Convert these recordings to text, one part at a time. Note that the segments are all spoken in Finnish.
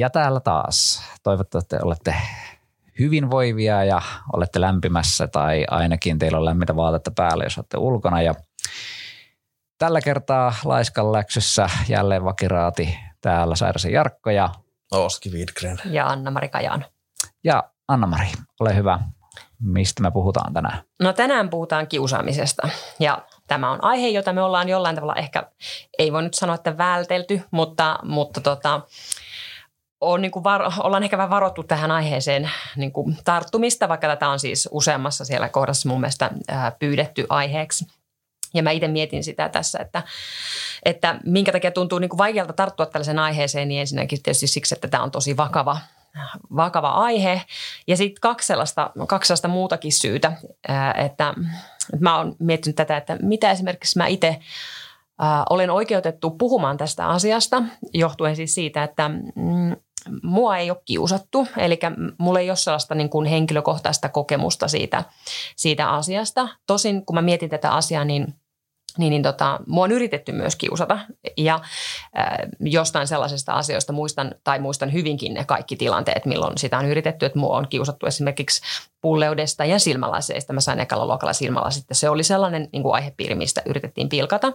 Ja täällä taas. Toivottavasti olette hyvinvoivia ja olette lämpimässä tai ainakin teillä on lämmintä vaatetta päällä, jos olette ulkona. Ja tällä kertaa Laiskan läksyssä jälleen vakiraati täällä Sairasen Jarkko ja Oski Widgren. Ja Anna-Mari Kajaan. Ja Anna-Mari, ole hyvä. Mistä me puhutaan tänään? No tänään puhutaan kiusaamisesta ja tämä on aihe, jota me ollaan jollain tavalla ehkä, ei voi nyt sanoa, että vältelty, mutta, mutta tota, on niin kuin var, ollaan ehkä vähän varottu tähän aiheeseen niin kuin tarttumista, vaikka tätä on siis useammassa siellä kohdassa mun mielestä ää, pyydetty aiheeksi. Ja mä itse mietin sitä tässä, että, että minkä takia tuntuu niin kuin vaikealta tarttua tällaiseen aiheeseen, niin ensinnäkin tietysti siksi, että tämä on tosi vakava, vakava aihe. Ja sitten kaksi kaksi sellaista muutakin syytä, että, että mä oon miettinyt tätä, että mitä esimerkiksi mä itse olen oikeutettu puhumaan tästä asiasta, johtuen siis siitä, että mm, mua ei ole kiusattu, eli mulla ei ole sellaista niin kuin henkilökohtaista kokemusta siitä, siitä asiasta. Tosin kun mä mietin tätä asiaa, niin niin, niin tota, mua on yritetty myös kiusata ja äh, jostain sellaisesta asioista muistan, tai muistan hyvinkin ne kaikki tilanteet, milloin sitä on yritetty, että mua on kiusattu esimerkiksi pulleudesta ja silmälaseista. Mä sain ekalla luokalla silmälasit se oli sellainen niin kuin aihepiiri, mistä yritettiin pilkata.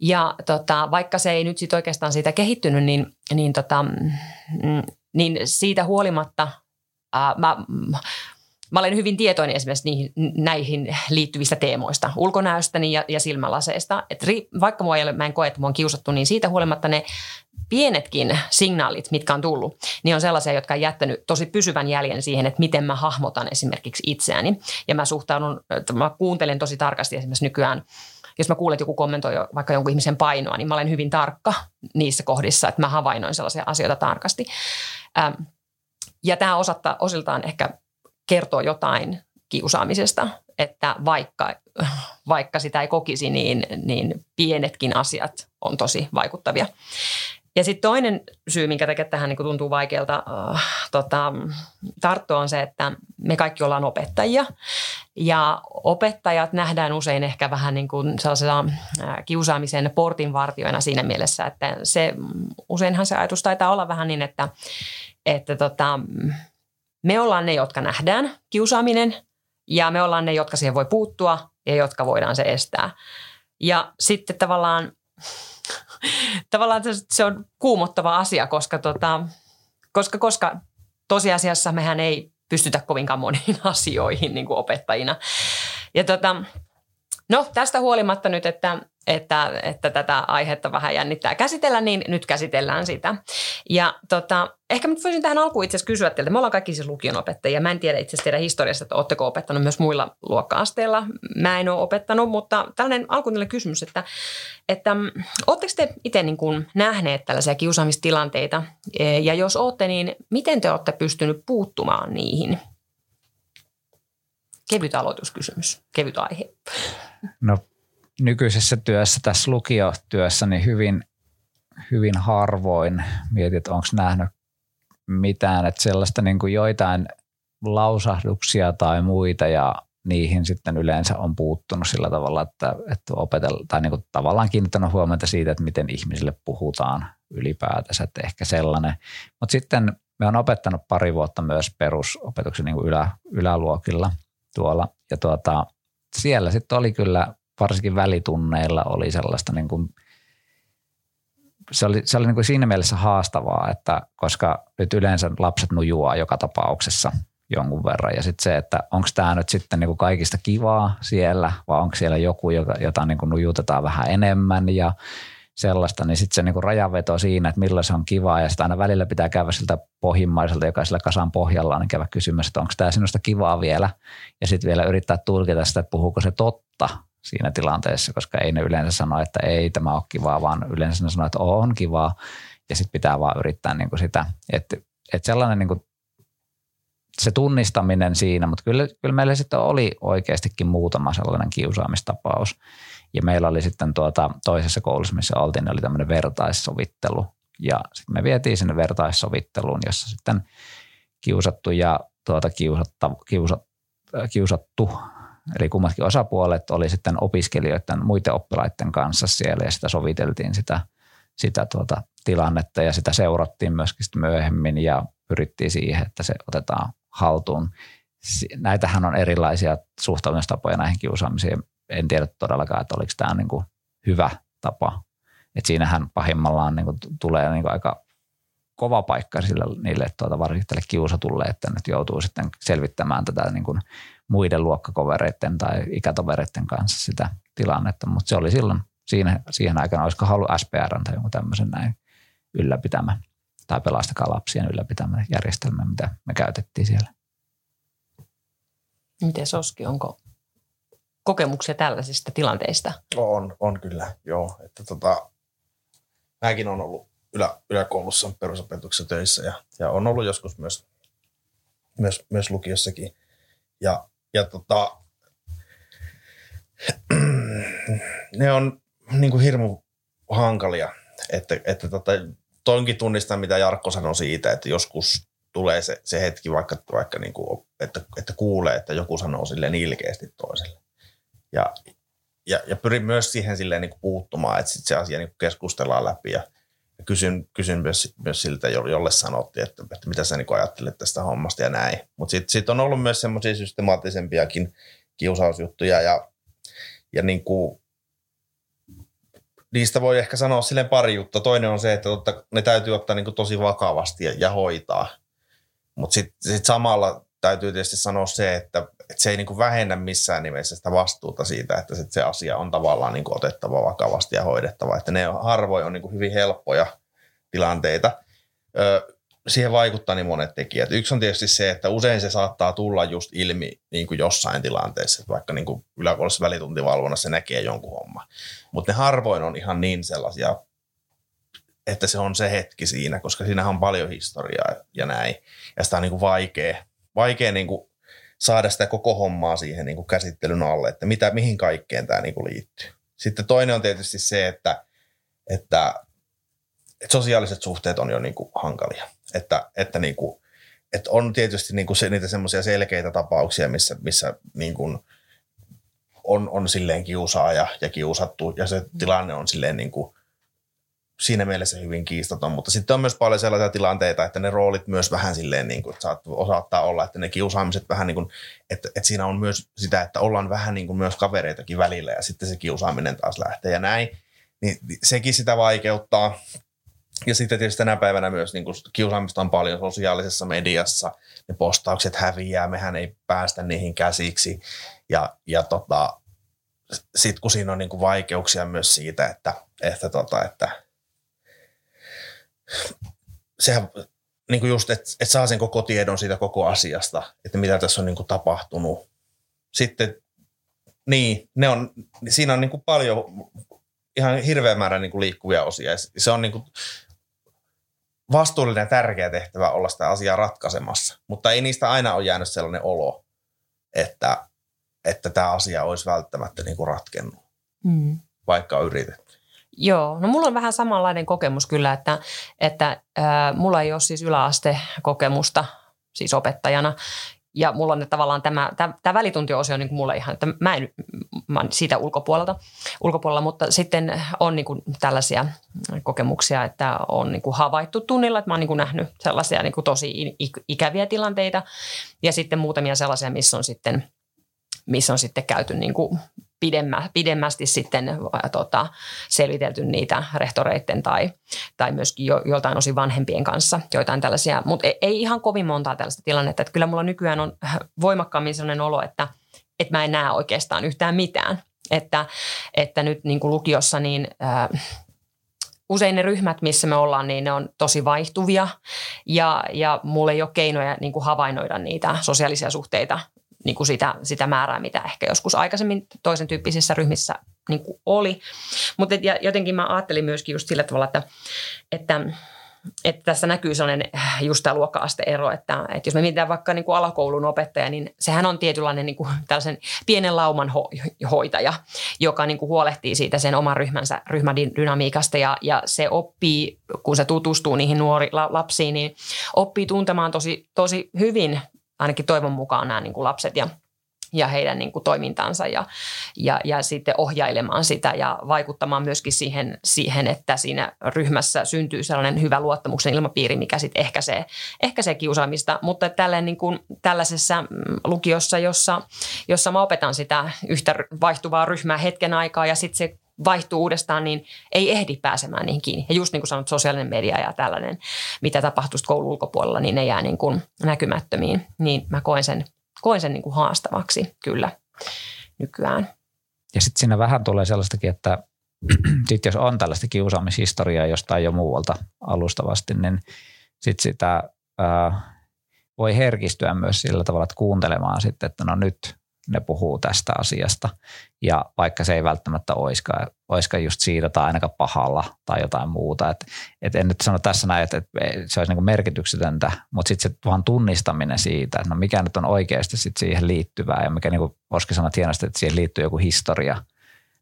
Ja tota, vaikka se ei nyt sit oikeastaan siitä kehittynyt, niin, niin, tota, mm, niin siitä huolimatta ää, mä Mä olen hyvin tietoinen esimerkiksi niihin, näihin liittyvistä teemoista, ulkonäöstäni ja, ja silmälaseista. Et ri, vaikka mua ei ole, mä en koe, että mua on kiusattu, niin siitä huolimatta ne pienetkin signaalit, mitkä on tullut, niin on sellaisia, jotka on jättänyt tosi pysyvän jäljen siihen, että miten mä hahmotan esimerkiksi itseäni. Ja mä suhtaudun, mä kuuntelen tosi tarkasti esimerkiksi nykyään jos mä kuulen, että joku kommentoi vaikka jonkun ihmisen painoa, niin mä olen hyvin tarkka niissä kohdissa, että mä havainnoin sellaisia asioita tarkasti. Ja tämä osatta, osiltaan ehkä kertoo jotain kiusaamisesta, että vaikka, vaikka sitä ei kokisi, niin, niin pienetkin asiat on tosi vaikuttavia. Ja sitten toinen syy, minkä takia tähän niin tuntuu vaikealta äh, tota, tarttua, on se, että me kaikki ollaan opettajia. Ja opettajat nähdään usein ehkä vähän niin kuin sellaisena äh, kiusaamisen portinvartioina siinä mielessä, että se, useinhan se ajatus taitaa olla vähän niin, että, että tota, me ollaan ne, jotka nähdään kiusaaminen ja me ollaan ne, jotka siihen voi puuttua ja jotka voidaan se estää. Ja sitten tavallaan, tavallaan se on kuumottava asia, koska, tota, koska, koska tosiasiassa mehän ei pystytä kovinkaan moniin asioihin niin kuin opettajina. Ja tota, no tästä huolimatta nyt, että että, että tätä aihetta vähän jännittää käsitellä, niin nyt käsitellään sitä. Ja tota, ehkä nyt voisin tähän alkuun itse asiassa kysyä teiltä. Me ollaan kaikki siis lukionopettajia. Mä en tiedä itse asiassa teidän historiasta, että oletteko opettanut myös muilla luokka-asteilla. Mä en ole opettanut, mutta tällainen alkuun kysymys, että, että oletteko te itse niin kuin nähneet tällaisia kiusaamistilanteita? E, ja jos olette, niin miten te olette pystynyt puuttumaan niihin? Kevyt aloituskysymys, kevyt aihe. No nykyisessä työssä, tässä lukiotyössä, niin hyvin, hyvin harvoin mietit, onko nähnyt mitään, että sellaista niin kuin joitain lausahduksia tai muita ja niihin sitten yleensä on puuttunut sillä tavalla, että, että opetella, tai niin kuin tavallaan kiinnittänyt huomiota siitä, että miten ihmisille puhutaan ylipäätänsä, että ehkä sellainen. Mutta sitten me on opettanut pari vuotta myös perusopetuksen niin kuin ylä, yläluokilla tuolla ja tuota, siellä sitten oli kyllä varsinkin välitunneilla oli sellaista niin kuin, se oli, se oli niin kuin siinä mielessä haastavaa, että koska nyt yleensä lapset nujuaa joka tapauksessa jonkun verran ja sitten se, että onko tämä nyt sitten niin kuin kaikista kivaa siellä vai onko siellä joku, jota, jota niin kuin nujutetaan vähän enemmän ja sellaista, niin sitten se niin kuin rajaveto siinä, että milloin se on kivaa ja sitten aina välillä pitää käydä siltä pohjimmaiselta, joka sillä kasan pohjalla niin käydä kysymässä, että onko tämä sinusta kivaa vielä ja sitten vielä yrittää tulkita sitä, että puhuuko se totta siinä tilanteessa, koska ei ne yleensä sano, että ei tämä ole kivaa, vaan yleensä ne sanoo, että on kivaa ja sitten pitää vaan yrittää niin kuin sitä, että, että sellainen niin kuin se tunnistaminen siinä, mutta kyllä, kyllä meillä sitten oli oikeastikin muutama sellainen kiusaamistapaus. Ja meillä oli sitten tuota, toisessa koulussa, missä oltiin, oli tämmöinen vertaissovittelu. Ja sitten me vietiin sinne vertaissovitteluun, jossa sitten kiusattu ja tuota, kiusatta, kiusat, kiusattu Eli kummatkin osapuolet oli sitten opiskelijoiden muiden oppilaiden kanssa siellä ja sitä soviteltiin sitä, sitä tuota tilannetta ja sitä seurattiin myöskin myöhemmin ja pyrittiin siihen, että se otetaan haltuun. Näitähän on erilaisia suhtautumistapoja näihin kiusaamisiin. En tiedä todellakaan, että oliko tämä niin kuin hyvä tapa. Et siinähän pahimmallaan niin kuin tulee niin kuin aika kova paikka sille, niille tuota, varsinkin tälle kiusatulle, että nyt joutuu sitten selvittämään tätä niin kuin muiden luokkakovereiden tai ikätovereiden kanssa sitä tilannetta, mutta se oli silloin siinä, siihen aikana, olisiko halunnut SPR tai jonkun tämmöisen näin ylläpitämä tai pelastakaa lapsien ylläpitämä järjestelmä, mitä me käytettiin siellä. Miten Soski, onko kokemuksia tällaisista tilanteista? On, on kyllä, joo. Että tota, mäkin olen ollut ylä, yläkoulussa perusopetuksessa töissä ja, ja on ollut joskus myös, myös, myös lukiossakin. Ja, ja tota, ne on niin kuin hirmu hankalia, että, että tota, toinkin tunnistan, mitä Jarkko sanoi siitä, että joskus tulee se, se hetki, vaikka, vaikka niin kuin, että, että kuulee, että joku sanoo silleen ilkeästi toiselle. Ja, ja, ja pyrin myös siihen silleen niin kuin puuttumaan, että sit se asia niin kuin keskustellaan läpi ja, ja kysyn, kysyn myös, myös siltä, jolle sanottiin, että, että mitä sä niin ajattelet tästä hommasta ja näin. Mutta sitten sit on ollut myös semmoisia systemaattisempiakin kiusausjuttuja ja, ja niin kuin, niistä voi ehkä sanoa silleen pari juttua. Toinen on se, että totta, ne täytyy ottaa niin tosi vakavasti ja, ja hoitaa. Mutta sitten sit samalla täytyy tietysti sanoa se, että, että se ei niin kuin vähennä missään nimessä sitä vastuuta siitä, että sit se asia on tavallaan niin kuin otettava vakavasti ja hoidettava. Että ne harvoin on niin kuin hyvin helppoja tilanteita. Ö, siihen vaikuttaa niin monet tekijät. Yksi on tietysti se, että usein se saattaa tulla just ilmi niin kuin jossain tilanteessa, että vaikka niin kuin yläkoulussa välituntivalvonnassa se näkee jonkun homma. Mutta ne harvoin on ihan niin sellaisia, että se on se hetki siinä, koska siinä on paljon historiaa ja näin. Ja sitä on niin kuin vaikea, vaikea niin kuin saada sitä koko hommaa siihen niin kuin käsittelyn alle, että mitä, mihin kaikkeen tämä niin kuin liittyy. Sitten toinen on tietysti se, että, että, että sosiaaliset suhteet on jo niin kuin hankalia. Että, että, niin kuin, että on tietysti niin kuin se, niitä semmoisia selkeitä tapauksia, missä, missä niin kuin on, on silleen kiusaaja ja kiusattu ja se tilanne on silleen niin kuin siinä mielessä hyvin kiistaton, mutta sitten on myös paljon sellaisia tilanteita, että ne roolit myös vähän silleen, niin kuin, että saat, osaattaa olla, että ne kiusaamiset vähän niin kuin, että, että siinä on myös sitä, että ollaan vähän niin kuin myös kavereitakin välillä ja sitten se kiusaaminen taas lähtee ja näin, niin sekin sitä vaikeuttaa. Ja sitten tietysti tänä päivänä myös niin kuin kiusaamista on paljon sosiaalisessa mediassa, ne postaukset häviää, mehän ei päästä niihin käsiksi. Ja, ja tota, sitten kun siinä on niin kuin vaikeuksia myös siitä, että, että, tota, että sehän niin kuin just, että, että saa sen koko tiedon siitä koko asiasta, että mitä tässä on niin kuin tapahtunut. Sitten, niin, ne on, siinä on niin kuin paljon, ihan hirveä määrä niin kuin liikkuvia osia. Se on niin kuin vastuullinen ja tärkeä tehtävä olla sitä asiaa ratkaisemassa, mutta ei niistä aina ole jäänyt sellainen olo, että, että tämä asia olisi välttämättä niin kuin ratkennut, mm. vaikka on yritetty. Joo, no mulla on vähän samanlainen kokemus kyllä, että, että äh, mulla ei ole siis yläastekokemusta siis opettajana. Ja mulla on tavallaan tämä, tämä, tämä välituntiosio on niin mulle ihan, että mä en mä siitä ulkopuolelta, ulkopuolella, mutta sitten on niin kuin tällaisia kokemuksia, että on niin kuin havaittu tunnilla, että mä oon niin kuin nähnyt sellaisia niin kuin tosi ikäviä tilanteita ja sitten muutamia sellaisia, missä on sitten, missä on sitten käyty niin kuin pidemmä, pidemmästi sitten ä, tota, selvitelty niitä rehtoreiden tai, tai myöskin jo, joltain osin vanhempien kanssa, joitain tällaisia, mutta ei, ei ihan kovin montaa tällaista tilannetta. Että kyllä mulla nykyään on voimakkaammin sellainen olo, että, että mä en näe oikeastaan yhtään mitään. Että, että nyt niin kuin lukiossa niin äh, usein ne ryhmät, missä me ollaan, niin ne on tosi vaihtuvia ja, ja mulla ei ole keinoja niin kuin havainnoida niitä sosiaalisia suhteita niin kuin sitä, sitä määrää, mitä ehkä joskus aikaisemmin toisen tyyppisissä ryhmissä niin kuin oli. Mutta jotenkin mä ajattelin myöskin just sillä tavalla, että, että että tässä näkyy sellainen äh, just tämä luokka-asteero, että, että jos me mietitään vaikka niin kuin alakoulun opettaja, niin sehän on tietynlainen niin kuin tällaisen pienen lauman ho- hoitaja, joka niin kuin huolehtii siitä sen oman ryhmänsä ryhmädynamiikasta ja, ja se oppii, kun se tutustuu niihin nuori lapsiin, niin oppii tuntemaan tosi, tosi hyvin ainakin toivon mukaan nämä niin kuin lapset ja ja heidän niin kuin toimintansa ja, ja, ja sitten ohjailemaan sitä ja vaikuttamaan myöskin siihen, siihen, että siinä ryhmässä syntyy sellainen hyvä luottamuksen ilmapiiri, mikä sitten ehkäisee, ehkäisee kiusaamista. Mutta tälleen niin kuin tällaisessa mm, lukiossa, jossa, jossa mä opetan sitä yhtä vaihtuvaa ryhmää hetken aikaa ja sitten se vaihtuu uudestaan, niin ei ehdi pääsemään niihin kiinni. Ja just niin kuin sanot, sosiaalinen media ja tällainen, mitä tapahtuu koulun ulkopuolella, niin ne jää niin kuin näkymättömiin. Niin mä koen sen koen sen niin kuin haastavaksi kyllä nykyään. Ja sitten siinä vähän tulee sellaistakin, että sit jos on tällaista kiusaamishistoriaa jostain jo muualta alustavasti, niin sitten sitä ää, voi herkistyä myös sillä tavalla, että kuuntelemaan sitten, että no nyt ne puhuu tästä asiasta. Ja vaikka se ei välttämättä olisikaan, olisikaan just siitä tai ainakaan pahalla tai jotain muuta. Et, et en nyt sano tässä näin, että, että se olisi niin merkityksetöntä, mutta sitten se vaan tunnistaminen siitä, että no mikä nyt on oikeasti sit siihen liittyvää ja mikä niin kuin Oski sanoi hienosti, että siihen liittyy joku historia,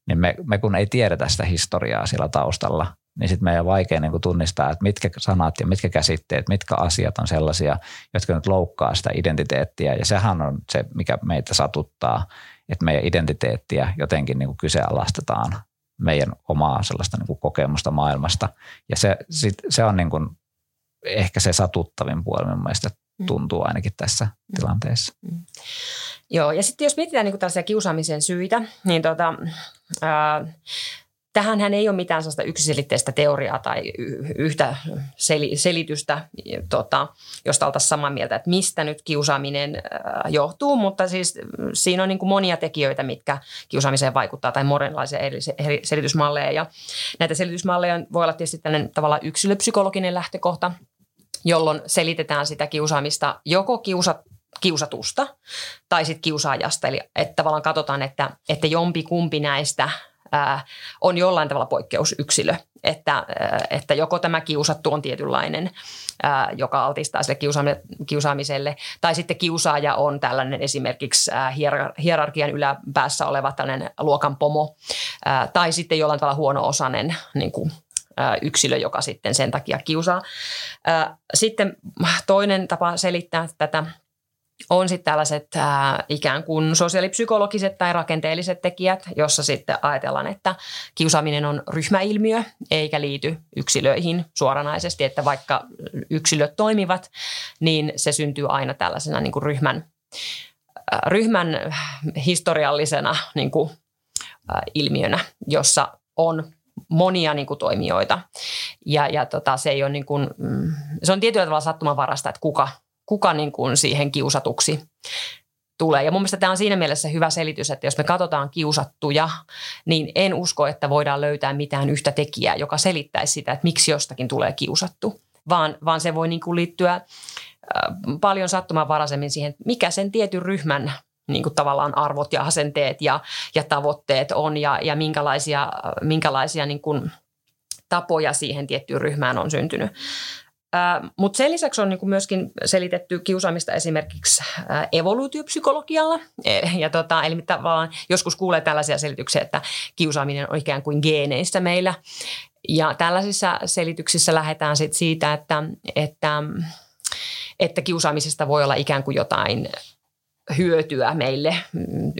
niin me, me kun ei tiedetä sitä historiaa sillä taustalla, niin sitten meidän on vaikea niin tunnistaa, että mitkä sanat ja mitkä käsitteet, mitkä asiat on sellaisia, jotka nyt loukkaa sitä identiteettiä. Ja sehän on se, mikä meitä satuttaa, että meidän identiteettiä jotenkin niin kyseenalaistetaan meidän omaa sellaista niin kokemusta maailmasta. Ja se, sit, se on niin kuin ehkä se satuttavin puoli mun mielestä mm. tuntuu ainakin tässä mm. tilanteessa. Mm. Joo, ja sitten jos mietitään niin tällaisia kiusaamisen syitä, niin tota, ää, Tähänhän ei ole mitään sellaista yksiselitteistä teoriaa tai yhtä selitystä, tota, josta oltaisiin samaa mieltä, että mistä nyt kiusaaminen johtuu, mutta siis siinä on niin kuin monia tekijöitä, mitkä kiusaamiseen vaikuttaa tai monenlaisia eri selitysmalleja. Ja näitä selitysmalleja voi olla tietysti tällainen tavallaan yksilöpsykologinen lähtökohta, jolloin selitetään sitä kiusaamista joko kiusat, kiusatusta tai sitten kiusaajasta. Eli että tavallaan katsotaan, että, että jompi kumpi näistä on jollain tavalla poikkeusyksilö, että, että joko tämä kiusattu on tietynlainen, joka altistaa sille kiusaamiselle, tai sitten kiusaaja on tällainen esimerkiksi hierarkian yläpäässä oleva tällainen luokan pomo, tai sitten jollain tavalla huono-osainen niin kuin, yksilö, joka sitten sen takia kiusaa. Sitten toinen tapa selittää tätä on sitten tällaiset ää, ikään kuin sosiaalipsykologiset tai rakenteelliset tekijät, jossa sitten ajatellaan, että kiusaaminen on ryhmäilmiö eikä liity yksilöihin suoranaisesti, että vaikka yksilöt toimivat, niin se syntyy aina tällaisena niin kuin ryhmän, ää, ryhmän historiallisena niin kuin, ää, ilmiönä, jossa on monia niin kuin, toimijoita. Ja, ja tota, se, ei ole, niin kuin, mm, se on tietyllä tavalla sattumanvarasta, että kuka – kuka niin kuin siihen kiusatuksi tulee. Ja mun mielestä tämä on siinä mielessä hyvä selitys, että jos me katsotaan kiusattuja, niin en usko, että voidaan löytää mitään yhtä tekijää, joka selittäisi sitä, että miksi jostakin tulee kiusattu, vaan, vaan se voi niin kuin liittyä äh, paljon sattumanvaraisemmin siihen, mikä sen tietyn ryhmän niin kuin tavallaan arvot ja asenteet ja, ja tavoitteet on ja, ja minkälaisia, minkälaisia niin kuin tapoja siihen tiettyyn ryhmään on syntynyt. Mutta sen lisäksi on niinku myöskin selitetty kiusaamista esimerkiksi evoluutiopsykologialla. E, ja tota, eli tavallaan joskus kuulee tällaisia selityksiä, että kiusaaminen on ikään kuin geeneissä meillä. Ja tällaisissa selityksissä lähdetään sit siitä, että, että, että kiusaamisesta voi olla ikään kuin jotain hyötyä meille.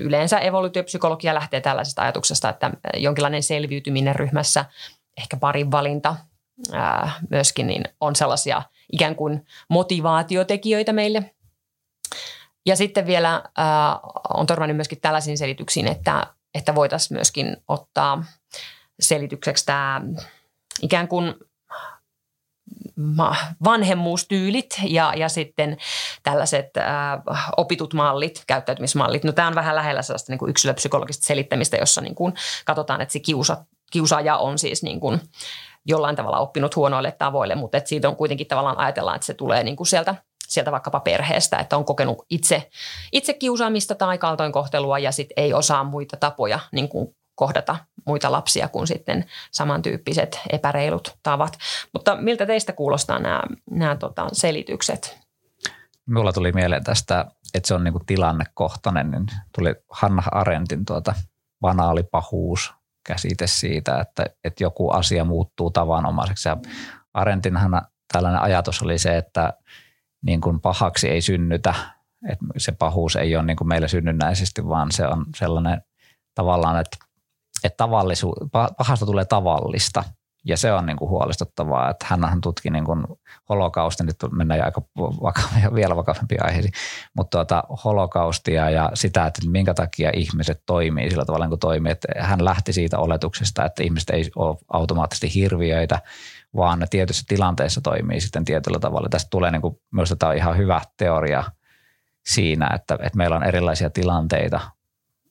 Yleensä evoluutiopsykologia lähtee tällaisesta ajatuksesta, että jonkinlainen selviytyminen ryhmässä, ehkä parin valinta – ää, myöskin niin on sellaisia ikään kuin motivaatiotekijöitä meille. Ja sitten vielä ää, on törmännyt myöskin tällaisiin selityksiin, että, että voitaisiin myöskin ottaa selitykseksi tämä ikään kuin vanhemmuustyylit ja, ja sitten tällaiset ää, opitut mallit, käyttäytymismallit. No tämä on vähän lähellä sellaista niin kuin yksilöpsykologista selittämistä, jossa niin kuin katsotaan, että se kiusa, kiusaaja on siis niin kuin, jollain tavalla oppinut huonoille tavoille, mutta että siitä on kuitenkin tavallaan ajatellaan, että se tulee niin kuin sieltä, sieltä vaikkapa perheestä, että on kokenut itse, itse kiusaamista tai kaltoinkohtelua ja sitten ei osaa muita tapoja niin kuin kohdata muita lapsia kuin sitten samantyyppiset epäreilut tavat. Mutta miltä teistä kuulostaa nämä, nämä tota, selitykset? Minulla tuli mieleen tästä, että se on niinku tilannekohtainen, niin tuli Hanna Arentin tuota banaalipahuus käsite siitä, että, että joku asia muuttuu tavanomaiseksi. Ja Arentinhan tällainen ajatus oli se, että niin kuin pahaksi ei synnytä, Et se pahuus ei ole niin kuin meillä synnynnäisesti, vaan se on sellainen tavallaan, että, että tavallisu, pahasta tulee tavallista – ja se on niin kuin huolestuttavaa, että hän tutki niin kuin holokaustia, nyt mennään aika vakavia, vielä vakavampia aiheisiin, mutta tuota, holokaustia ja sitä, että minkä takia ihmiset toimii sillä tavalla, kuin toimii. Että hän lähti siitä oletuksesta, että ihmiset ei ole automaattisesti hirviöitä, vaan ne tietyissä tilanteissa toimii sitten tietyllä tavalla. Tästä tulee niin kuin, myös tämä on ihan hyvä teoria siinä, että, että meillä on erilaisia tilanteita,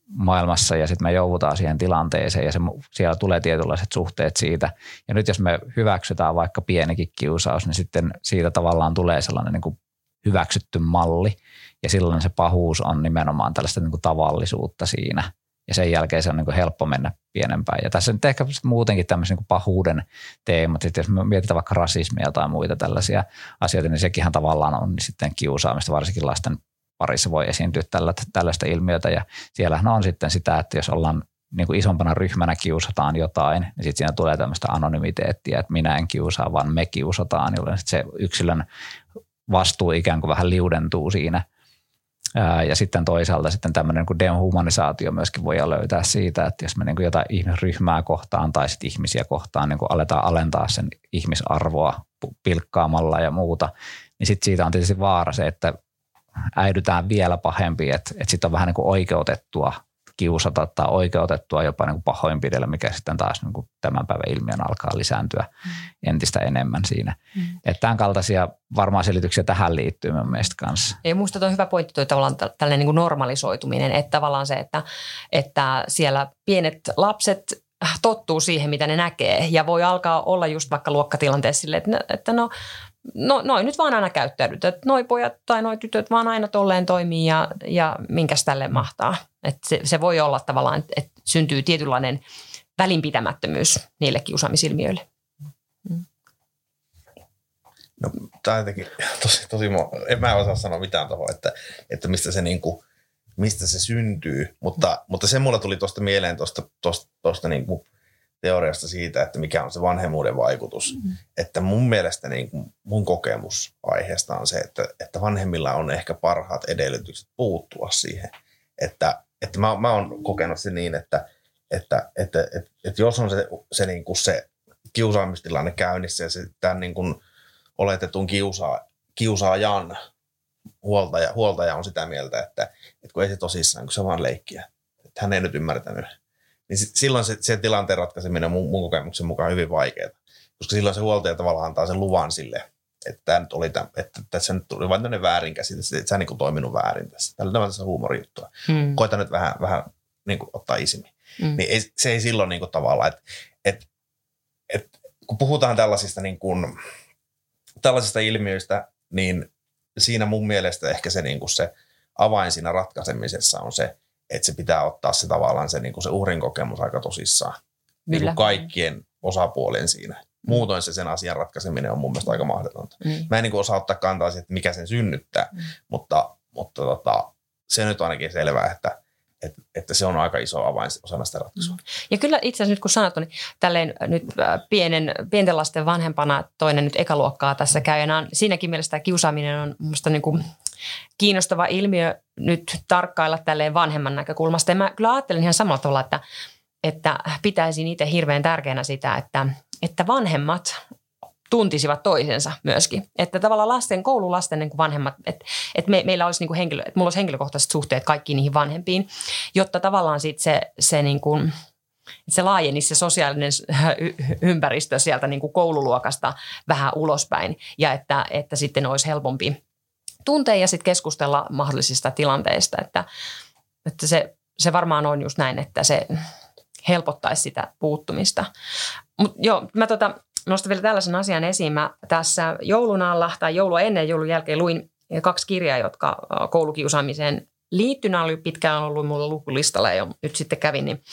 maailmassa ja sitten me joudutaan siihen tilanteeseen ja se, siellä tulee tietynlaiset suhteet siitä. Ja nyt jos me hyväksytään vaikka pienikin kiusaus, niin sitten siitä tavallaan tulee sellainen niin kuin hyväksytty malli ja silloin se pahuus on nimenomaan tällaista niin kuin tavallisuutta siinä. Ja sen jälkeen se on niin kuin helppo mennä pienempään. Ja tässä nyt ehkä muutenkin tämmöisen niin pahuuden teemat. Sitten jos me mietitään vaikka rasismia tai muita tällaisia asioita, niin sekin tavallaan on sitten kiusaamista, varsinkin lasten parissa voi esiintyä tällä, tällaista ilmiötä ja siellähän on sitten sitä, että jos ollaan niin kuin isompana ryhmänä kiusataan jotain, niin sitten siinä tulee tämmöistä anonymiteettia, että minä en kiusaa, vaan me kiusataan, jolloin se yksilön vastuu ikään kuin vähän liudentuu siinä. Ja sitten toisaalta sitten tämmöinen kuin dehumanisaatio myöskin voi löytää siitä, että jos me niin kuin jotain ihmisryhmää kohtaan tai sitten ihmisiä kohtaan niin kuin aletaan alentaa sen ihmisarvoa pilkkaamalla ja muuta, niin sitten siitä on tietysti vaara se, että äidytään vielä pahempi, että, että sitten on vähän niin kuin oikeutettua kiusata tai oikeutettua jopa niin kuin pahoinpidellä, mikä sitten taas niin kuin tämän päivän ilmiön alkaa lisääntyä mm. entistä enemmän siinä. Mm. Että tämän kaltaisia varmaan selityksiä tähän liittyy mun mielestä kanssa. Ja minusta on hyvä pointti tuo tavallaan tällainen niin kuin normalisoituminen, että tavallaan se, että, että siellä pienet lapset tottuu siihen, mitä ne näkee ja voi alkaa olla just vaikka luokkatilanteessa sille, että, että no no, noin nyt vaan aina käyttäydyt, että noi pojat tai noi tytöt vaan aina tolleen toimii ja, ja minkäs tälle mahtaa. Et se, se voi olla tavallaan, että, syntyy tietynlainen välinpitämättömyys niille kiusaamisilmiöille. No, tämä jotenkin tosi, tosi, en mä osaa sanoa mitään tuohon, että, että mistä se niinku, mistä se syntyy, mutta, mutta se mulla tuli tuosta mieleen tuosta, tuosta, tuosta niinku, teoriasta siitä, että mikä on se vanhemmuuden vaikutus. Mm-hmm. Että mun mielestä niin kuin mun kokemus aiheesta on se, että, että vanhemmilla on ehkä parhaat edellytykset puuttua siihen. Että, että mä, mä oon kokenut se niin, että, että, että, että, että, että jos on se, se, niin kuin se kiusaamistilanne käynnissä ja se, tämän niin kuin oletetun kiusaa, kiusaajan huoltaja, huoltaja on sitä mieltä, että, että kun ei se tosissaan, kun se vaan leikkiä. Että hän ei nyt ymmärtänyt niin silloin se, se tilanteen ratkaiseminen on mun, mun kokemuksen mukaan hyvin vaikeaa. Koska silloin se huoltaja tavallaan antaa sen luvan sille, että, tämä nyt oli tämän, että tässä nyt tuli vain tämmöinen väärinkäsitys, että sä niin toiminut väärin tässä. Tällä on tässä huumorijuttua. Hmm. Koita nyt vähän, vähän niin kuin ottaa isimmin. Hmm. Niin ei, se ei silloin niin kuin tavallaan, että, että, että kun puhutaan tällaisista, niin kuin, tällaisista ilmiöistä, niin siinä mun mielestä ehkä se, niin kuin se avain siinä ratkaisemisessa on se, että se pitää ottaa se tavallaan se, niin kuin se uhrin kokemus aika tosissaan. Niin kuin kaikkien osapuolien siinä. Muutoin se sen asian ratkaiseminen on mun mielestä aika mahdotonta. Mm. Mä en niin kuin osaa ottaa kantaa siihen, että mikä sen synnyttää, mm. mutta, mutta tota, se nyt on ainakin selvää, että, että, että se on aika iso avain osana sitä ratkaisua. Mm. Ja kyllä itse asiassa nyt kun sanottu, niin tälleen nyt äh, pienen, pienten lasten vanhempana toinen nyt ekaluokkaa tässä käy. Ja on, siinäkin mielessä tämä kiusaaminen on minusta niin kuin kiinnostava ilmiö nyt tarkkailla tälleen vanhemman näkökulmasta. Ja mä kyllä ajattelen ihan samalla tavalla, että, että pitäisin itse hirveän tärkeänä sitä, että, että vanhemmat tuntisivat toisensa myöskin. Että tavallaan lasten, koululasten niin kuin vanhemmat, että, että me, meillä olisi niin kuin henkilö, että mulla olisi henkilökohtaiset suhteet kaikkiin niihin vanhempiin, jotta tavallaan sit se, se niin kuin, se laajenisi se sosiaalinen ympäristö sieltä niin kuin koululuokasta vähän ulospäin ja että, että sitten olisi helpompi tuntea ja sitten keskustella mahdollisista tilanteista, että, että se, se varmaan on just näin, että se helpottaisi sitä puuttumista. Mutta joo, mä tota, nostan vielä tällaisen asian esiin. Mä tässä joulun alla tai joulua ennen joulun jälkeen luin kaksi kirjaa, jotka koulukiusaamiseen liittyen oli pitkään ollut mulla lukulistalla ja nyt sitten kävin, niin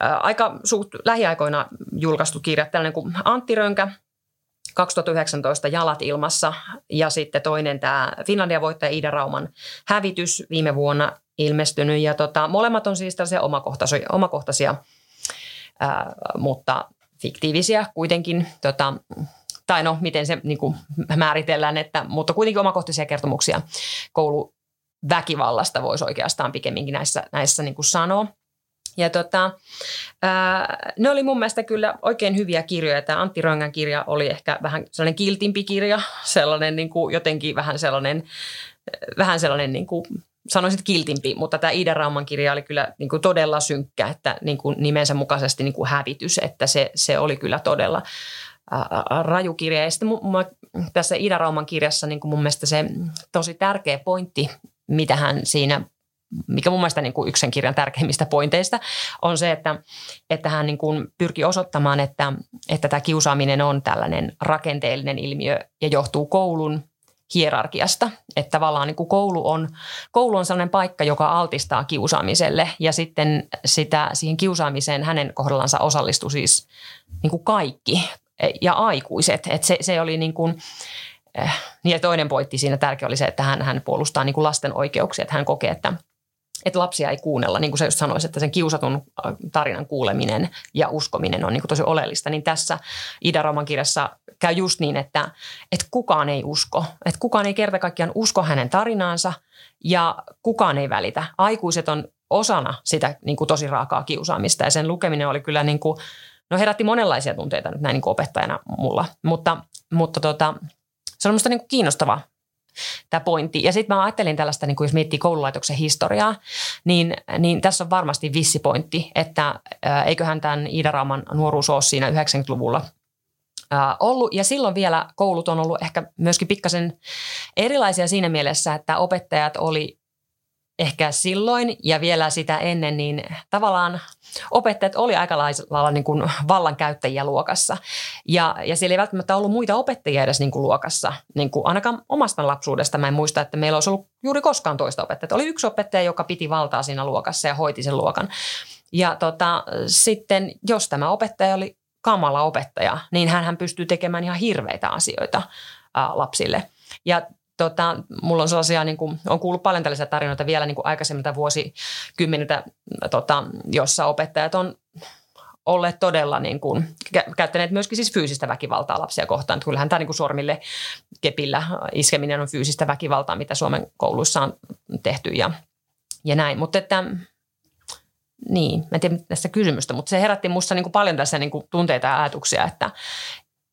aika suht lähiaikoina julkaistu kirja, tällainen kuin Antti Rönkä, 2019 Jalat ilmassa ja sitten toinen tämä Finlandia voittaja Ida Rauman hävitys viime vuonna ilmestynyt. Ja tota, molemmat on siis tällaisia omakohtaisia, omakohtaisia ää, mutta fiktiivisiä kuitenkin. Tota, tai no, miten se niin kuin määritellään, että, mutta kuitenkin omakohtaisia kertomuksia koulu, väkivallasta voisi oikeastaan pikemminkin näissä, näissä niin kuin sanoa. Ja tota, ää, ne oli mun mielestä kyllä oikein hyviä kirjoja. Tämä Antti Rangan kirja oli ehkä vähän sellainen kiltimpi kirja, sellainen niin kuin jotenkin vähän sellainen, vähän sellainen niin kuin sanoisit kiltimpi, mutta tämä Iida Rauman kirja oli kyllä niin kuin todella synkkä, että niin kuin nimensä mukaisesti niin kuin hävitys, että se, se oli kyllä todella ää, raju kirja. Ja sitten mun, tässä Iida Rauman kirjassa niin kuin mun mielestä se tosi tärkeä pointti, mitä hän siinä mikä mun mielestä niin kuin yksi sen kirjan tärkeimmistä pointeista on se, että, että hän niin kuin pyrki osoittamaan, että, että tämä kiusaaminen on tällainen rakenteellinen ilmiö ja johtuu koulun hierarkiasta. Että tavallaan niin kuin koulu, on, koulu on sellainen paikka, joka altistaa kiusaamiselle ja sitten sitä, siihen kiusaamiseen hänen kohdallansa osallistui siis niin kuin kaikki ja aikuiset. Että se, se oli niin kuin, eh, niin ja toinen pointti siinä tärkeä oli se, että hän, hän puolustaa niin kuin lasten oikeuksia, että hän kokee, että – että lapsia ei kuunnella, niin kuin sä just sanoisit, että sen kiusatun äh, tarinan kuuleminen ja uskominen on niin kuin tosi oleellista, niin tässä Ida Roman kirjassa käy just niin, että, että kukaan ei usko, että kukaan ei kerta kaikkiaan usko hänen tarinaansa ja kukaan ei välitä. Aikuiset on osana sitä niin kuin tosi raakaa kiusaamista ja sen lukeminen oli kyllä niin kuin, no herätti monenlaisia tunteita nyt näin niin kuin opettajana mulla, mutta, mutta tota, se on minusta niin kiinnostava tämä pointti. Ja sitten mä ajattelin tällaista, niin kuin jos miettii koululaitoksen historiaa, niin, niin tässä on varmasti vissi pointti, että eiköhän tämän Iida Rauman nuoruus ole siinä 90-luvulla ollut. Ja silloin vielä koulut on ollut ehkä myöskin pikkasen erilaisia siinä mielessä, että opettajat oli ehkä silloin ja vielä sitä ennen, niin tavallaan opettajat oli aika lailla niin kuin vallankäyttäjiä luokassa. Ja, ja siellä ei välttämättä ollut muita opettajia edes niin kuin luokassa. Niin kuin ainakaan omasta lapsuudesta mä en muista, että meillä olisi ollut juuri koskaan toista opettajaa. Oli yksi opettaja, joka piti valtaa siinä luokassa ja hoiti sen luokan. Ja tota, sitten, jos tämä opettaja oli kamala opettaja, niin hän pystyy tekemään ihan hirveitä asioita ää, lapsille. Ja tota, mulla on sellaisia, niin kuin, on kuullut paljon tällaisia tarinoita vielä niin kuin aikaisemmilta vuosikymmeniltä, tota, jossa opettajat on olleet todella niin kuin, käyttäneet myöskin siis fyysistä väkivaltaa lapsia kohtaan. Kyllähän tämä niin kuin sormille kepillä iskeminen on fyysistä väkivaltaa, mitä Suomen kouluissa on tehty ja, ja näin. Mutta että niin, mä en tiedä tästä kysymystä, mutta se herätti minussa niin kuin paljon tässä niin kuin tunteita ja ajatuksia, että,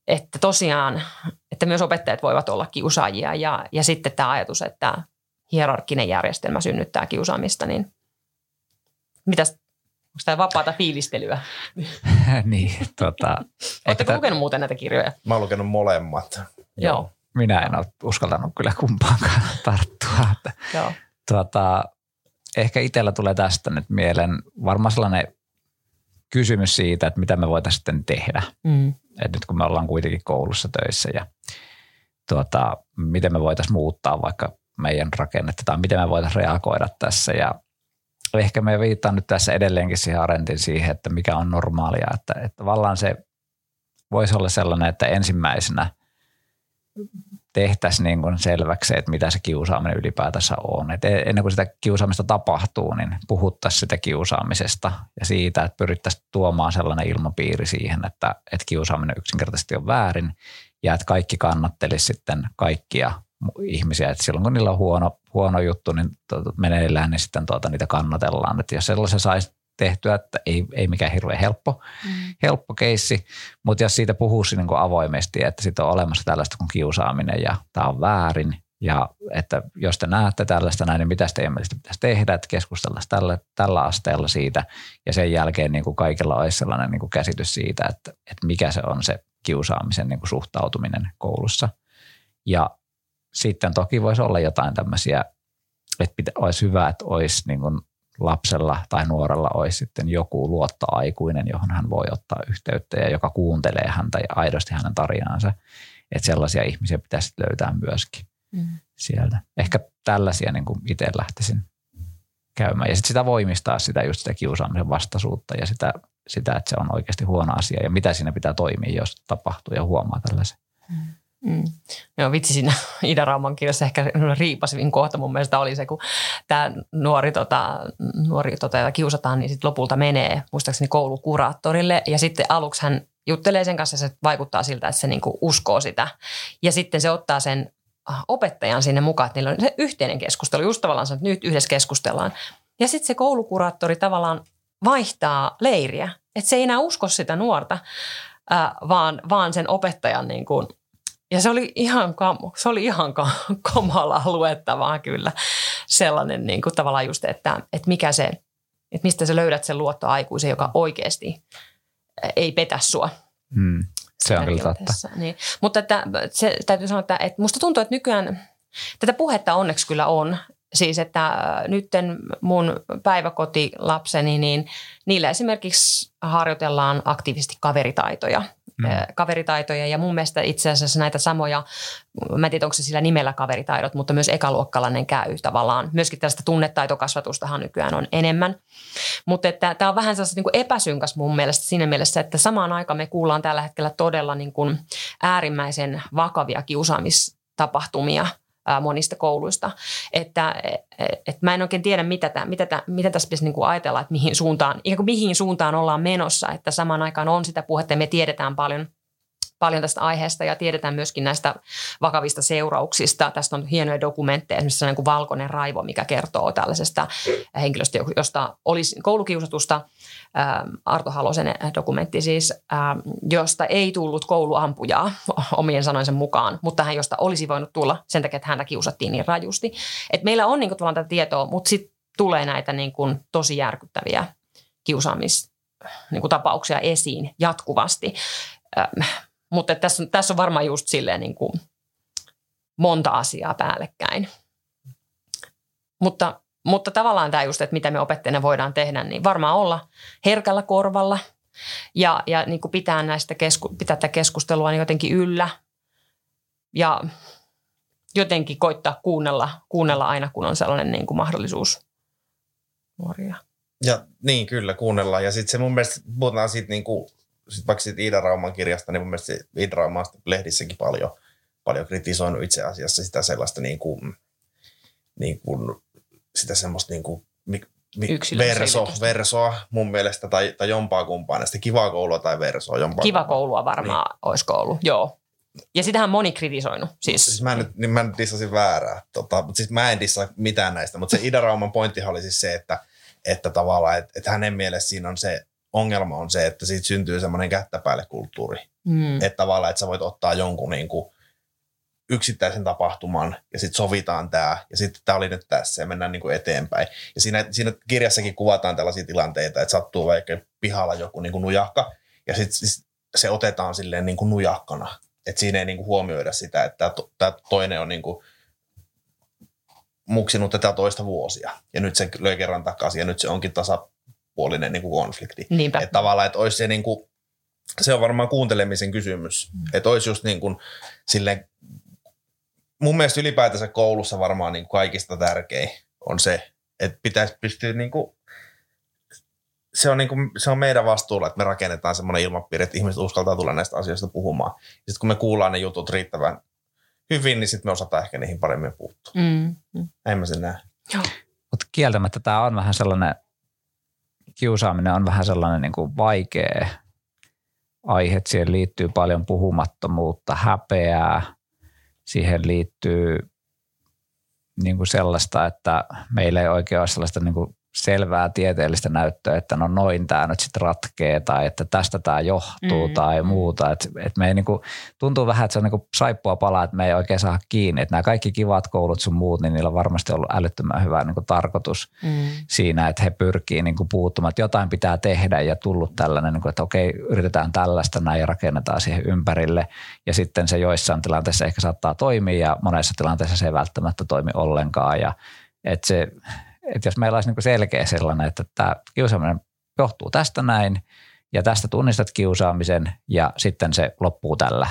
että tosiaan, että myös opettajat voivat olla kiusaajia ja, ja sitten tämä ajatus, että hierarkkinen järjestelmä synnyttää kiusaamista, niin mitäs, onko tämä vapaata fiilistelyä? niin, tota. Oletteko ta- lukenut muuten näitä kirjoja? Mä oon lukenut molemmat. Joo. Minä en ole uskaltanut kyllä kumpaankaan tarttua. Että, Joo. Tuota, ehkä itsellä tulee tästä nyt mieleen varmaan sellainen kysymys siitä, että mitä me voitaisiin sitten tehdä. Mm. Et nyt kun me ollaan kuitenkin koulussa töissä ja tuota, miten me voitaisiin muuttaa vaikka meidän rakennetta tai miten me voitaisiin reagoida tässä ja ehkä me viittaan nyt tässä edelleenkin siihen Arentin siihen, että mikä on normaalia, että, että tavallaan se voisi olla sellainen, että ensimmäisenä tehtäisiin niin kuin selväksi, että mitä se kiusaaminen ylipäätänsä on. Et e- ennen kuin sitä kiusaamista tapahtuu, niin puhuttaisiin sitä kiusaamisesta ja siitä, että pyrittäisiin tuomaan sellainen ilmapiiri siihen, että, että kiusaaminen yksinkertaisesti on väärin ja että kaikki kannattelisi sitten kaikkia ihmisiä. Että silloin kun niillä on huono, huono juttu niin meneillään, niin sitten tuota, niitä kannatellaan. Että jos sellaisen saisi tehtyä, että ei, ei mikään hirveän helppo, mm. helppo keissi, mutta jos siitä puhuisi niin avoimesti, että sitten on olemassa tällaista kuin kiusaaminen ja tämä on väärin ja että jos te näette tällaista näin, niin mitä teidän mielestä pitäisi tehdä, että keskustellaan tällä, tällä asteella siitä ja sen jälkeen niin kuin kaikilla olisi sellainen niin kuin käsitys siitä, että, että mikä se on se kiusaamisen niin kuin suhtautuminen koulussa. Ja sitten toki voisi olla jotain tämmöisiä, että pitä, olisi hyvä, että olisi niin kuin lapsella tai nuorella olisi sitten joku luottoaikuinen, johon hän voi ottaa yhteyttä ja joka kuuntelee häntä ja aidosti hänen tarinaansa. Että sellaisia ihmisiä pitäisi löytää myöskin mm. sieltä. Ehkä tällaisia niin kuin itse lähtisin käymään. Ja sitten sitä voimistaa sitä just sitä kiusaamisen vastaisuutta ja sitä, sitä, että se on oikeasti huono asia ja mitä siinä pitää toimia, jos tapahtuu ja huomaa tällaisen. Mm. Mm. Joo, vitsi siinä Ida Rauman kirjassa ehkä riipasivin kohta mun mielestä oli se, kun tämä nuori, tota, nuori tota, jota kiusataan, niin sitten lopulta menee muistaakseni koulukuraattorille ja sitten aluksi hän juttelee sen kanssa ja se vaikuttaa siltä, että se niinku uskoo sitä. Ja sitten se ottaa sen opettajan sinne mukaan, että niillä on se yhteinen keskustelu, just tavallaan että nyt yhdessä keskustellaan. Ja sitten se koulukuraattori tavallaan vaihtaa leiriä, että se ei enää usko sitä nuorta, ää, vaan, vaan sen opettajan niin kuin, ja se oli ihan, se oli ihan kamalaa luettavaa kyllä. Sellainen niin kuin tavallaan just, että, että mikä se, että mistä sä löydät sen luottoaikuisen, joka oikeasti ei petä sua. Hmm. Se on kyllä totta. Niin. Mutta että, se, täytyy sanoa, että, että musta tuntuu, että nykyään tätä puhetta onneksi kyllä on. Siis, että äh, nytten mun päiväkotilapseni, niin niillä esimerkiksi harjoitellaan aktiivisesti kaveritaitoja – mm. kaveritaitoja. Ja mun mielestä itse asiassa näitä samoja, mä en tiedä onko se sillä nimellä kaveritaidot, mutta myös ekaluokkalainen käy tavallaan. Myöskin tällaista tunnetaitokasvatustahan nykyään on enemmän. Mutta että tämä on vähän sellaista niin kuin epäsynkäs mun mielestä siinä mielessä, että samaan aikaan me kuullaan tällä hetkellä todella niin kuin äärimmäisen vakavia kiusaamistapahtumia – monista kouluista. Että et mä en oikein tiedä, mitä, tämä, mitä, tämä, mitä tässä pitäisi niin kuin ajatella, että mihin suuntaan, ikään kuin mihin suuntaan ollaan menossa. Että samaan aikaan on sitä puhetta ja me tiedetään paljon – paljon tästä aiheesta ja tiedetään myöskin näistä vakavista seurauksista. Tästä on hienoja dokumentteja, esimerkiksi sellainen kuin Valkoinen raivo, mikä kertoo tällaisesta henkilöstä, josta olisi koulukiusatusta. Ähm, Arto Halosen dokumentti siis, ähm, josta ei tullut kouluampujaa omien sanojensa mukaan, mutta hän josta olisi voinut tulla sen takia, että häntä kiusattiin niin rajusti. Et meillä on niin kuin, tätä tietoa, mutta sitten tulee näitä niin kuin, tosi järkyttäviä kiusaamistapauksia niin kuin tapauksia esiin jatkuvasti. Mutta tässä on, tässä on varmaan just silleen niin kuin monta asiaa päällekkäin. Mutta, mutta tavallaan tämä just, että mitä me opettajana voidaan tehdä, niin varmaan olla herkällä korvalla ja, ja niin kuin pitää, näistä kesku, pitää tätä keskustelua niin jotenkin yllä ja jotenkin koittaa kuunnella, kuunnella aina, kun on sellainen niin kuin mahdollisuus nuoria. Ja niin, kyllä, kuunnellaan. Ja sitten se mun mielestä puhutaan siitä niin kuin sit vaikka siitä Iida Rauman kirjasta, niin mun mielestä Iida Rauma on lehdissäkin paljon, paljon kritisoinut itse asiassa sitä sellaista niin kuin, niin kuin, sitä semmoista niin kuin, mi, verso, versoa mun mielestä, tai, tai jompaa kumpaa näistä kivaa koulua tai versoa. Jompaa Kiva koulua varmaan niin. olisiko ollut, joo. Ja sitähän moni kritisoinut. Siis, siis mä, nyt, niin mä nyt dissasin väärää, tota, mutta siis mä en dissa mitään näistä, mutta se Ida Rauman pointtihan oli siis se, että, että tavallaan, että, että hänen mielestä siinä on se ongelma on se, että siitä syntyy semmoinen kättäpäälle kulttuuri. Mm. Että tavallaan, että sä voit ottaa jonkun niin kuin yksittäisen tapahtuman ja sitten sovitaan tämä ja sitten tämä oli nyt tässä ja mennään niin kuin eteenpäin. Ja siinä, siinä kirjassakin kuvataan tällaisia tilanteita, että sattuu vaikka pihalla joku niin kuin nujakka ja sitten se otetaan silleen niin kuin nujakkana. Että siinä ei niin kuin huomioida sitä, että tämä toinen on niin kuin muksinut tätä toista vuosia ja nyt se löi kerran takaisin ja nyt se onkin tasa, puolinen niin kuin konflikti. Niinpä. Että tavallaan, että olisi se niin kuin, se on varmaan kuuntelemisen kysymys. Mm. Että olisi just niin kuin silleen, mun mielestä ylipäätänsä koulussa varmaan niin kuin kaikista tärkein on se, että pitäisi pystyä niin kuin, se on, niin kuin, se on meidän vastuulla, että me rakennetaan semmoinen ilmapiiri, että ihmiset uskaltaa tulla näistä asioista puhumaan. Sitten kun me kuullaan ne jutut riittävän hyvin, niin sitten me osataan ehkä niihin paremmin puuttua. Mm. Mm. Näin mä sen näen. Mutta kieltämättä tämä on vähän sellainen kiusaaminen on vähän sellainen niin kuin vaikea aihe. Siihen liittyy paljon puhumattomuutta, häpeää. Siihen liittyy niin kuin sellaista, että meillä ei oikein ole sellaista niin kuin selvää tieteellistä näyttöä, että no noin tämä nyt sitten ratkee tai että tästä tämä johtuu mm. tai muuta. Et, et me ei niinku, tuntuu vähän, että se on niinku saippua palaa, että me ei oikein saa kiinni. Että nämä kaikki kivat koulut sun muut, niin niillä on varmasti ollut älyttömän hyvä niinku tarkoitus mm. siinä, että he pyrkii niinku puuttumaan, että jotain pitää tehdä ja tullut tällainen, niinku, että okei, yritetään tällaista näin ja rakennetaan siihen ympärille. Ja sitten se joissain tilanteissa ehkä saattaa toimia ja monessa tilanteessa se ei välttämättä toimi ollenkaan. Ja että se, että jos meillä olisi niin selkeä sellainen, että tämä kiusaaminen johtuu tästä näin ja tästä tunnistat kiusaamisen ja sitten se loppuu tällä,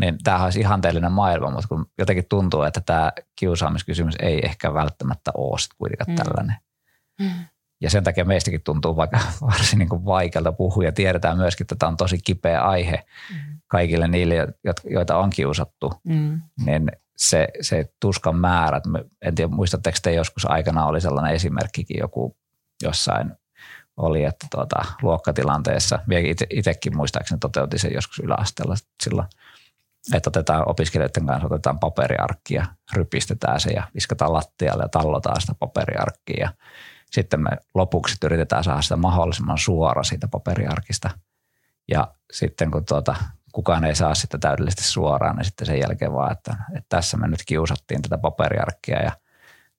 niin tämä olisi ihanteellinen maailma, mutta kun jotenkin tuntuu, että tämä kiusaamiskysymys ei ehkä välttämättä ole sitten kuitenkaan mm. tällainen. Mm. Ja sen takia meistäkin tuntuu vaikka varsin niin kuin vaikealta puhua ja tiedetään myöskin, että tämä on tosi kipeä aihe mm. kaikille niille, joita on kiusattu. Mm. Niin se, se tuskan määrä, en tiedä muistatteko te joskus aikana oli sellainen esimerkkikin joku jossain oli, että tuota, luokkatilanteessa, itsekin muistaakseni toteutin sen joskus yläasteella silloin, että otetaan opiskelijoiden kanssa otetaan paperiarkkia, rypistetään se ja viskataan lattialle ja tallotaan sitä paperiarkkia. Sitten me lopuksi yritetään saada sitä mahdollisimman suora siitä paperiarkista. Ja sitten kun tuota, kukaan ei saa sitä täydellisesti suoraan, niin sitten sen jälkeen vaan, että, että tässä me nyt kiusattiin tätä paperiarkkia ja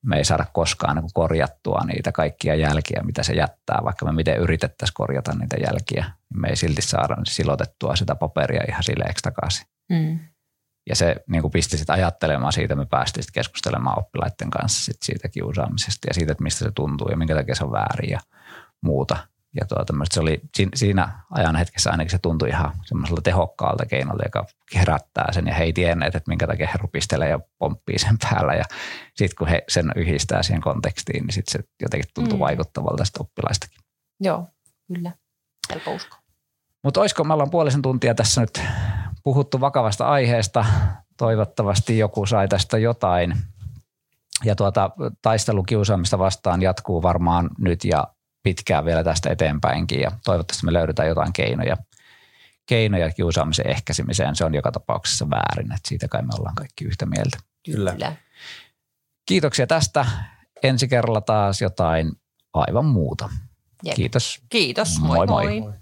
me ei saada koskaan niin korjattua niitä kaikkia jälkiä, mitä se jättää, vaikka me miten yritettäisiin korjata niitä jälkiä, niin me ei silti saada silotettua sitä paperia ihan sileeksi takaisin. Mm. Ja se niin kuin pisti sitten ajattelemaan siitä, me päästiin sitten keskustelemaan oppilaiden kanssa sit siitä kiusaamisesta ja siitä, että mistä se tuntuu ja minkä takia se on väärin ja muuta. Ja tuota, se oli siinä ajan hetkessä ainakin se tuntui ihan semmoiselta tehokkaalta keinolta, joka herättää sen ja he ei tienneet, että minkä takia he rupistelee ja pomppii sen päällä ja sitten kun he sen yhdistää siihen kontekstiin, niin sitten se jotenkin tuntuu mm. vaikuttavalta tästä oppilaistakin. Joo, kyllä. Helppo uskoa. Mutta olisiko, me ollaan puolisen tuntia tässä nyt puhuttu vakavasta aiheesta. Toivottavasti joku sai tästä jotain. Ja tuota, taistelu kiusaamista vastaan jatkuu varmaan nyt ja pitkään vielä tästä eteenpäinkin ja toivottavasti me löydetään jotain keinoja, keinoja kiusaamisen ehkäisemiseen. Se on joka tapauksessa väärin, että siitä kai me ollaan kaikki yhtä mieltä. Kyllä. Kyllä. Kiitoksia tästä. Ensi kerralla taas jotain aivan muuta. Jep. Kiitos. Kiitos. Moi moi. moi. moi.